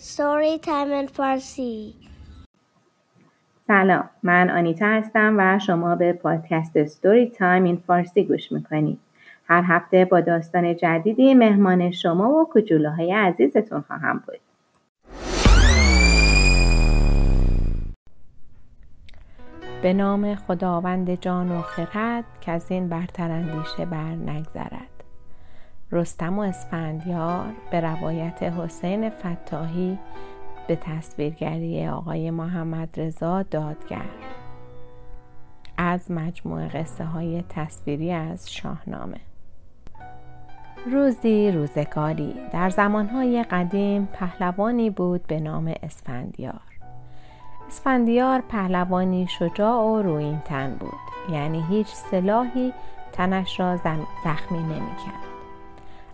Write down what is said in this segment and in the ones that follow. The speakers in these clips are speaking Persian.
Story Time in Farsi. سلام من آنیتا هستم و شما به پادکست ستوری تایم این فارسی گوش می‌کنید. هر هفته با داستان جدیدی مهمان شما و کجوله عزیزتون خواهم بود. به نام خداوند جان و خرد که از این برتر اندیشه بر نگذرد. رستم و اسفندیار به روایت حسین فتاحی به تصویرگری آقای محمد رضا دادگر. از مجموعه قصه های تصویری از شاهنامه. روزی روزگاری در زمانهای قدیم پهلوانی بود به نام اسفندیار. اسفندیار پهلوانی شجاع و روین تن بود یعنی هیچ سلاحی تنش را زخمی نمی‌کرد.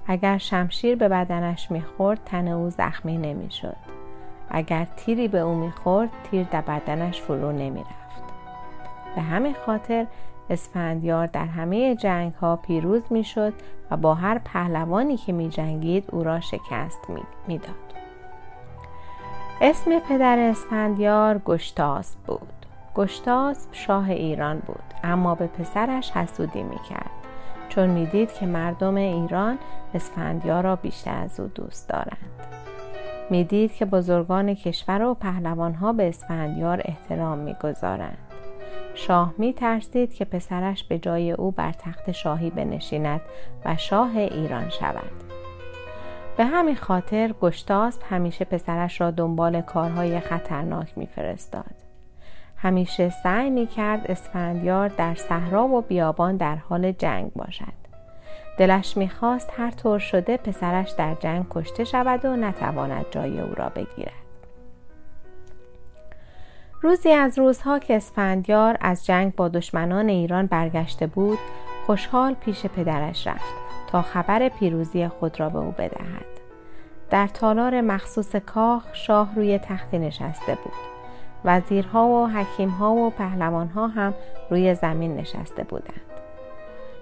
اگر شمشیر به بدنش می‌خورد تن او زخمی نمی‌شد اگر تیری به او می‌خورد تیر در بدنش فرو نمی‌رفت به همین خاطر اسفندیار در همه جنگ ها پیروز می‌شد و با هر پهلوانی که می جنگید او را شکست می‌داد. اسم پدر اسفندیار گشتاس بود. گشتاس شاه ایران بود اما به پسرش حسودی می‌کرد چون می‌دید که مردم ایران اسفندیار را بیشتر از او دوست دارند. می‌دید که بزرگان کشور و پهلوانها به اسفندیار احترام می‌گذارند. شاه می ترسید که پسرش به جای او بر تخت شاهی بنشیند و شاه ایران شود. به همین خاطر گشتاسب همیشه پسرش را دنبال کارهای خطرناک میفرستاد. همیشه سعی می کرد اسفندیار در صحرا و بیابان در حال جنگ باشد. دلش می‌خواست هر طور شده پسرش در جنگ کشته شود و نتواند جای او را بگیرد. روزی از روزها که اسفندیار از جنگ با دشمنان ایران برگشته بود خوشحال پیش پدرش رفت تا خبر پیروزی خود را به او بدهد در تالار مخصوص کاخ شاه روی تختی نشسته بود وزیرها و حکیمها و پهلوانها هم روی زمین نشسته بودند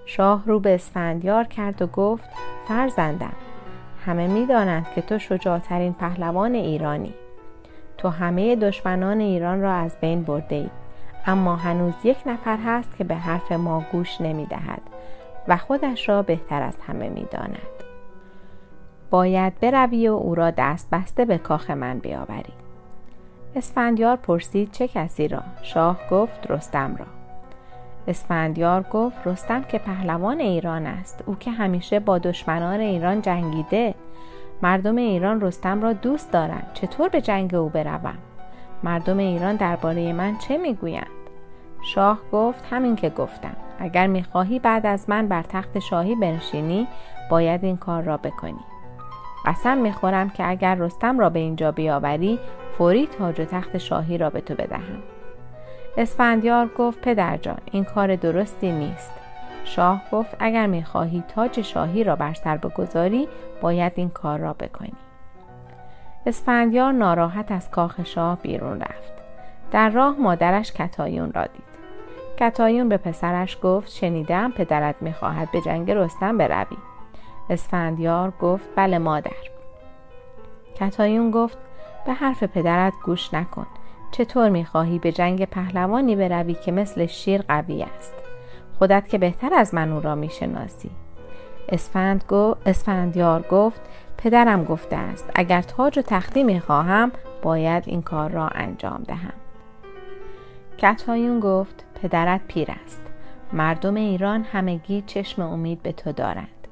شاه رو به اسفندیار کرد و گفت فرزندم همه می‌دانند که تو شجاعترین پهلوان ایرانی تو همه دشمنان ایران را از بین برده ای اما هنوز یک نفر هست که به حرف ما گوش نمی دهد و خودش را بهتر از همه می داند. باید بروی و او را دست بسته به کاخ من بیاوری. اسفندیار پرسید چه کسی را؟ شاه گفت رستم را. اسفندیار گفت رستم که پهلوان ایران است. او که همیشه با دشمنان ایران جنگیده. مردم ایران رستم را دوست دارند. چطور به جنگ او بروم؟ مردم ایران درباره من چه می‌گویند؟ شاه گفت همین که گفتم. اگر می‌خواهی بعد از من بر تخت شاهی بنشینی باید این کار را بکنی. قسم می‌خورم که اگر رستم را به اینجا بیاوری فوری تاج و تخت شاهی را به تو بدهم. اسفندیار گفت پدرجان این کار درستی نیست. شاه گفت اگر می‌خواهی تاج شاهی را بر سر بگذاری باید این کار را بکنی. اسفندیار ناراحت از کاخ شاه بیرون رفت. در راه مادرش کتایون را دید. کتایون به پسرش گفت شنیدم پدرت می‌خواهد به جنگ رستم بروی. اسفندیار گفت بله مادر. کتایون گفت به حرف پدرت گوش نکن. چطور می‌خواهی به جنگ پهلوانی بروی که مثل شیر قوی است؟ خودت که بهتر از من او را می‌شناسی. اسفند گو، اسفندیار گفت پدرم گفته است اگر تاج و تختی می‌خواهم باید این کار را انجام دهم. کتایون گفت پدرت پیر است. مردم ایران همگی چشم امید به تو دارند.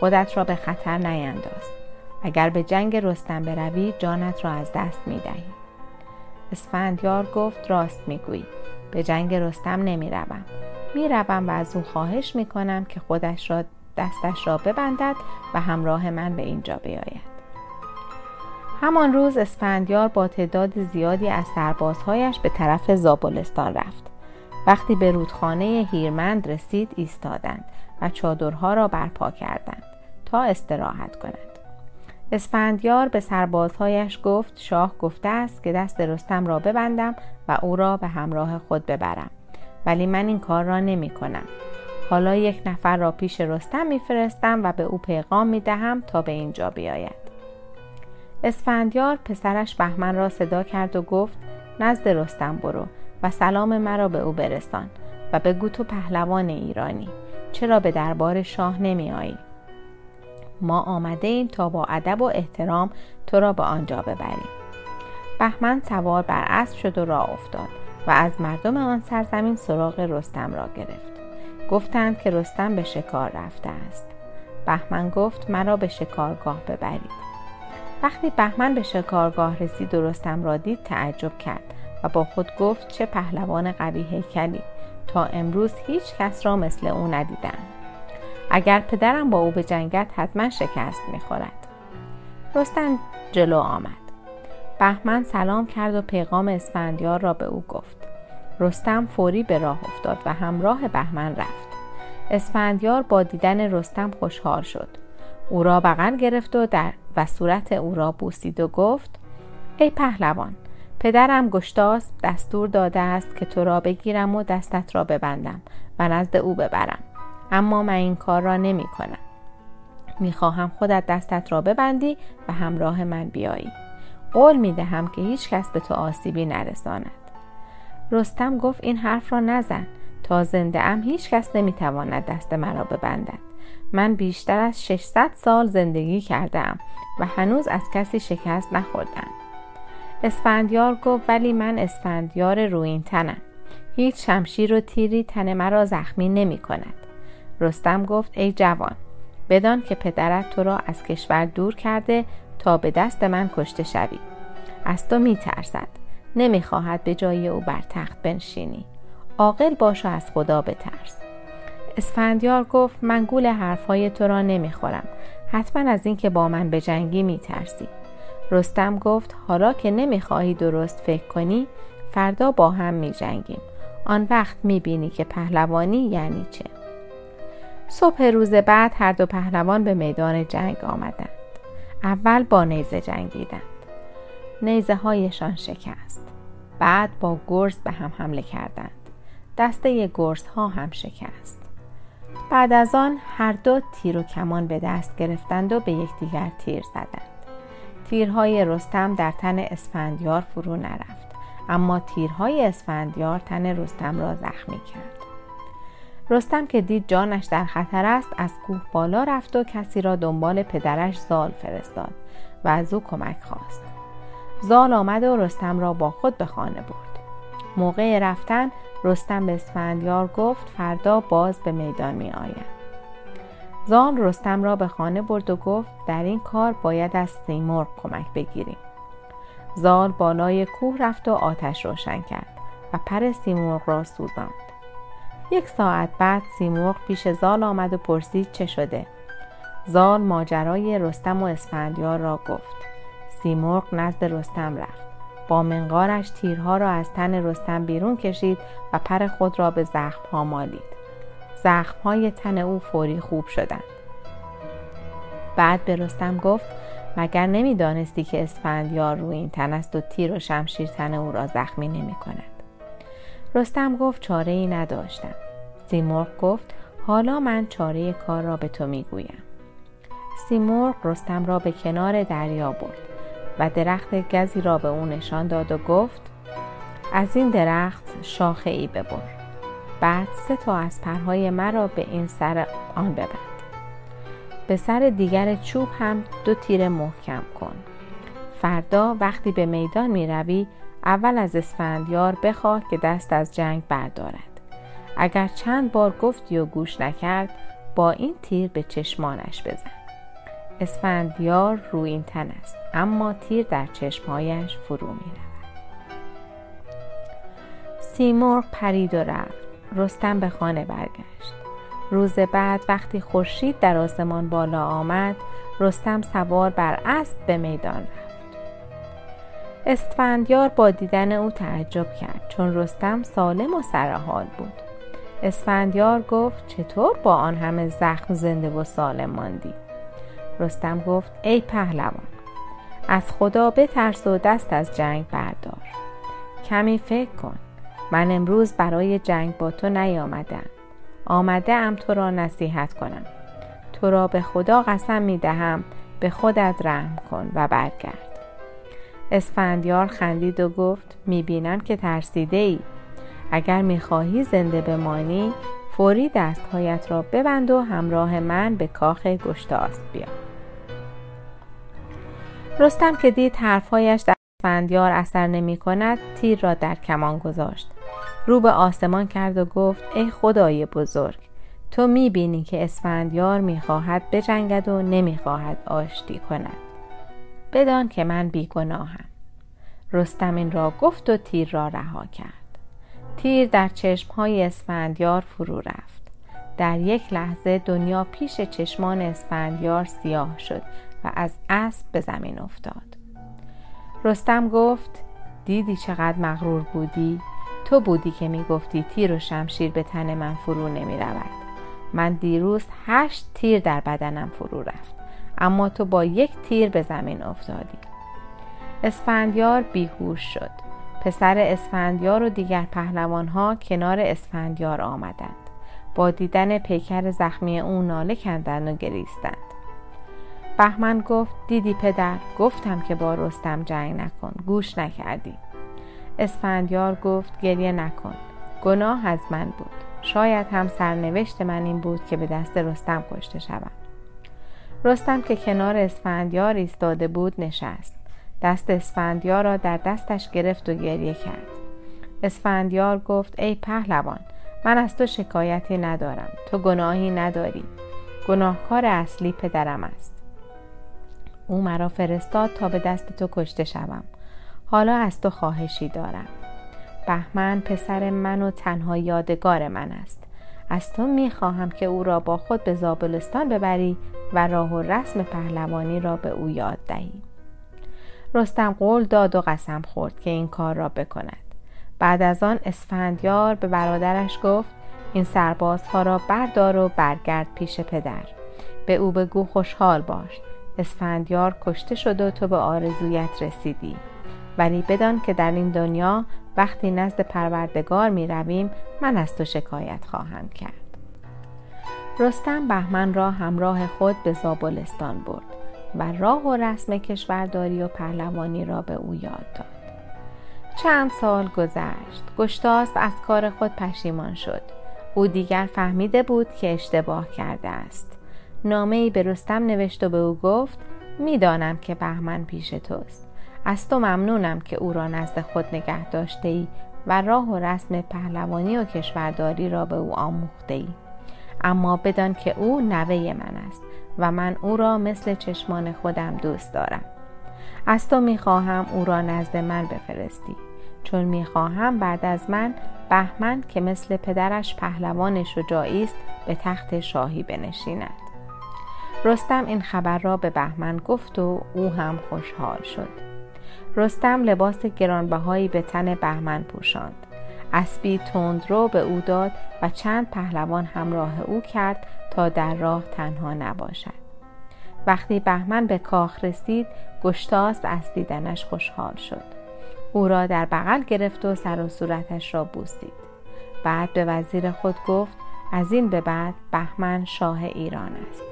خودت را به خطر نینداز. اگر به جنگ رستم بروی جانت را از دست می‌دهی. اسفندیار گفت راست می‌گویی. به جنگ رستم نمی‌روم. می‌روم و از او خواهش می‌کنم که خودش را دستش را ببندد و همراه من به اینجا بیاید. همان روز اسفندیار با تعداد زیادی از سربازهایش به طرف زابلستان رفت. وقتی به رودخانه هیرمند رسید ایستادند و چادرها را برپا کردند تا استراحت کنند. اسفندیار به سربازهایش گفت شاه گفته است که دست رستم را ببندم و او را به همراه خود ببرم ولی من این کار را نمی کنم. حالا یک نفر را پیش رستم میفرستم و به او پیغام می دهم تا به اینجا بیاید. اسفندیار پسرش بهمن را صدا کرد و گفت نزد رستم برو و سلام مرا به او برسان و بگو تو پهلوان ایرانی چرا به دربار شاه نمی آیی؟ ما آمده ایم تا با ادب و احترام تو را به آنجا ببریم. بهمن سوار بر اسب شد و راه افتاد و از مردم آن سرزمین سراغ رستم را گرفت. گفتند که رستم به شکار رفته است. بهمن گفت مرا به شکارگاه ببرید. وقتی بهمن به شکارگاه رسید و رستم را دید تعجب کرد و با خود گفت چه پهلوان قوی هیکلی. تا امروز هیچ کس را مثل او ندیدم. اگر پدرم با او به جنگت حتما شکست می‌خورد. رستم جلو آمد. بهمن سلام کرد و پیغام اسفندیار را به او گفت. رستم فوری به راه افتاد و همراه بهمن رفت. اسفندیار با دیدن رستم خوشحال شد. او را بغل گرفت و در و صورت او را بوسید و گفت ای پهلوان پدرم گشتاس دستور داده است که تو را بگیرم و دستت را ببندم و نزد او ببرم. اما من این کار را نمی کنم. می خواهم خودت دستت را ببندی و همراه من بیایی. قول می دهم که هیچ کس به تو آسیبی نرساند. رستم گفت این حرف را نزن. تا زنده ام هیچ کس نمی تواند دست مرا ببندد. من بیشتر از 600 سال زندگی کردم و هنوز از کسی شکست نخوردم. اسفندیار گفت ولی من اسفندیار روین تنم هیچ شمشیر و تیری تن مرا زخمی نمی کند. رستم گفت ای جوان بدان که پدرت تو را از کشور دور کرده تا به دست من کشته شوی. از تو می ترسد نمی خواهد به جای او بر تخت بنشینی. عاقل باش و از خدا بترس. اسفندیار گفت من گول حرفهای تو را نمی‌خورم. حتما از اینکه با من به جنگی میترسی. رستم گفت حالا که نمی‌خواهی درست فکر کنی فردا با هم میجنگیم. آن وقت می‌بینی که پهلوانی یعنی چه. صبح روز بعد هر دو پهلوان به میدان جنگ آمدند. اول با نیزه جنگیدند. نیزه هایشان شکست. بعد با گرز به هم حمله کردند. دسته گرز ها هم شکست. بعد از آن هر دو تیر و کمان به دست گرفتند و به یکدیگر تیر زدند. تیرهای رستم در تن اسفندیار فرو نرفت. اما تیرهای اسفندیار تن رستم را زخمی کرد. رستم که دید جانش در خطر است از کوه بالا رفت و کسی را دنبال پدرش زال فرستاد و از او کمک خواست. زال آمد و رستم را با خود به خانه برد. موقع رفتن رستم به اسفندیار گفت فردا باز به میدان می آیم. زال رستم را به خانه برد و گفت در این کار باید از سیمرغ کمک بگیریم. زال بالای کوه رفت و آتش روشن کرد و پر سیمرغ را سوزاند. یک ساعت بعد سیمرغ پیش زال آمد و پرسید چه شده. زال ماجرای رستم و اسفندیار را گفت. سیمرغ نزد رستم رفت. با منقارش تیرها را از تن رستم بیرون کشید و پر خود را به زخمها مالید. زخمهای تن او فوری خوب شدند. بعد به رستم گفت مگر نمی‌دانستی که اسفندیار روی این تن است و تیر و شمشیر تن او را زخمی نمی کند رستم گفت چاره ای نداشتم. سیمرغ گفت حالا من چاره کار را به تو می‌گویم. سیمرغ رستم را به کنار دریا برد و درخت گزی را به او نشان داد و گفت از این درخت شاخه ای ببر. بعد سه تا از پرهای مرا به این سر آن ببند. به سر دیگر چوب هم دو تیر محکم کن. فردا وقتی به میدان می روی اول از اسفندیار بخواه که دست از جنگ بردارد. اگر چند بار گفتی و گوش نکرد با این تیر به چشمانش بزن. اسفندیار روی این تن است اما تیر در چشمهایش فرو می رود. سیمرغ پرید و رفت. رستم به خانه برگشت. روز بعد وقتی خورشید در آسمان بالا آمد رستم سوار بر اسب به میدان رفت. اسفندیار با دیدن او تعجب کرد چون رستم سالم و سرحال بود. اسفندیار گفت چطور با آن همه زخم زنده و سالم ماندی؟ رستم گفت ای پهلوان از خدا بترس و دست از جنگ بردار. کمی فکر کن من امروز برای جنگ با تو نیامدم. آمده ام تو را نصیحت کنم. تو را به خدا قسم می دهم به خودت رحم کن و برگرد. اسفندیار خندید و گفت می‌بینم که ترسیده ای اگر می‌خواهی زنده بمانی فوری دستهایت را ببند و همراه من به کاخ گشتاست بیا. رستم که دید حرفهایش در اسفندیار اثر نمی کند تیر را در کمان گذاشت. رو به آسمان کرد و گفت ای خدای بزرگ تو می بینی که اسفندیار می خواهد بجنگد و نمی خواهد آشتی کند. بدان که من بیگناهم. رستم این را گفت و تیر را رها کرد. تیر در چشمهای اسفندیار فرو رفت. در یک لحظه دنیا پیش چشمان اسفندیار سیاه شد و از اسب به زمین افتاد. رستم گفت دیدی چقدر مغرور بودی؟ تو بودی که می‌گفتی تیر و شمشیر به تن من فرو نمی رود من دیروز هشت تیر در بدنم فرو رفت. اما تو با یک تیر به زمین افتادی. اسفندیار بیهوش شد. پسر اسفندیار و دیگر پهلوانها کنار اسفندیار آمدند. با دیدن پیکر زخمی او ناله کندند و گریستند. بهمن گفت دیدی پدر گفتم که با رستم جنگ نکن گوش نکردی. اسفندیار گفت گریه نکن. گناه از من بود. شاید هم سرنوشت من این بود که به دست رستم کشته شوم. رستم که کنار اسفندیار ایستاده بود نشست. دست اسفندیار را در دستش گرفت و گریه کرد. اسفندیار گفت ای پهلوان من از تو شکایتی ندارم. تو گناهی نداری. گناهکار اصلی پدرم است. او مرا فرستاد تا به دست تو کشته شوم. حالا از تو خواهشی دارم. بهمن پسر من و تنها یادگار من است. از تو می‌خواهم که او را با خود به زابلستان ببری و راه و رسم پهلوانی را به او یاد دهی. رستم قول داد و قسم خورد که این کار را بکند. بعد از آن اسفندیار به برادرش گفت این سربازها را بردار و برگرد پیش پدر. به او بگو خوشحال باش. اسفندیار کشته شد و تو به آرزویت رسیدی. ولی بدان که در این دنیا وقتی نزد پروردگار می رویم من از تو شکایت خواهم کرد. رستم بهمن را همراه خود به زابلستان برد و راه و رسم کشورداری و پهلوانی را به او یاد داد. چند سال گذشت. گشتاس از کار خود پشیمان شد. او دیگر فهمیده بود که اشتباه کرده است. نامه ای به رستم نوشت و به او گفت می‌دانم که بهمن پیش توست. از تو ممنونم که او را نزد خود نگه داشته ای و راه و رسم پهلوانی و کشورداری را به او آموخته ای اما بدان که او نوه من است و من او را مثل چشمان خودم دوست دارم. از تو می‌خواهم او را نزد من بفرستی چون می‌خواهم بعد از من بهمن که مثل پدرش پهلوان شجاعی است به تخت شاهی بنشیند. رستم این خبر را به بهمن گفت و او هم خوشحال شد. رستم لباس گرانبهایی به تن بهمن پوشاند. اسبی تندرو به او داد و چند پهلوان همراه او کرد تا در راه تنها نباشد. وقتی بهمن به کاخ رسید گشتاس از دیدنش خوشحال شد. او را در بغل گرفت و سر و صورتش را بوسید. بعد به وزیر خود گفت از این به بعد بهمن شاه ایران است.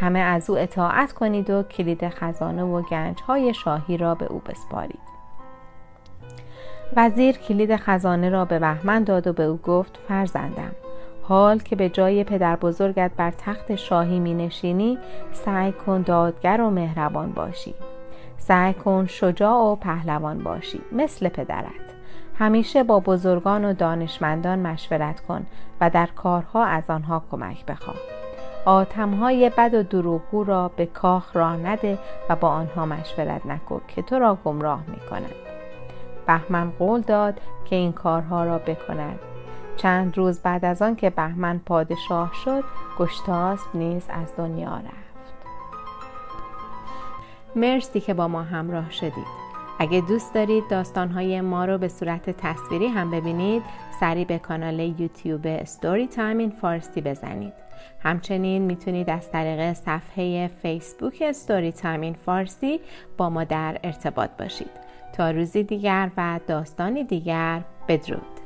همه از او اطاعت کنید و کلید خزانه و گنج های شاهی را به او بسپارید. وزیر کلید خزانه را به بهمن داد و به او گفت فرزندم حال که به جای پدر بزرگت بر تخت شاهی می نشینی سعی کن دادگر و مهربان باشی. سعی کن شجاع و پهلوان باشی مثل پدرت. همیشه با بزرگان و دانشمندان مشورت کن و در کارها از آنها کمک بخواه. آتمهای بد و دروغگو را به کاخ راه نده و با آنها مشورت نکن که تو را گمراه می کنند بهمن قول داد که این کارها را بکند. چند روز بعد از آن که بهمن پادشاه شد گشتاس نیز از دنیا رفت. مرسی که با ما همراه شدید. اگه دوست دارید داستانهای ما رو به صورت تصویری هم ببینید سری به کانال یوتیوب Storytime in Farsi بزنید. همچنین می‌تونید از طریق صفحه فیسبوک Storytime in Farsi با ما در ارتباط باشید. تا روزی دیگر و داستانی دیگر بدرود.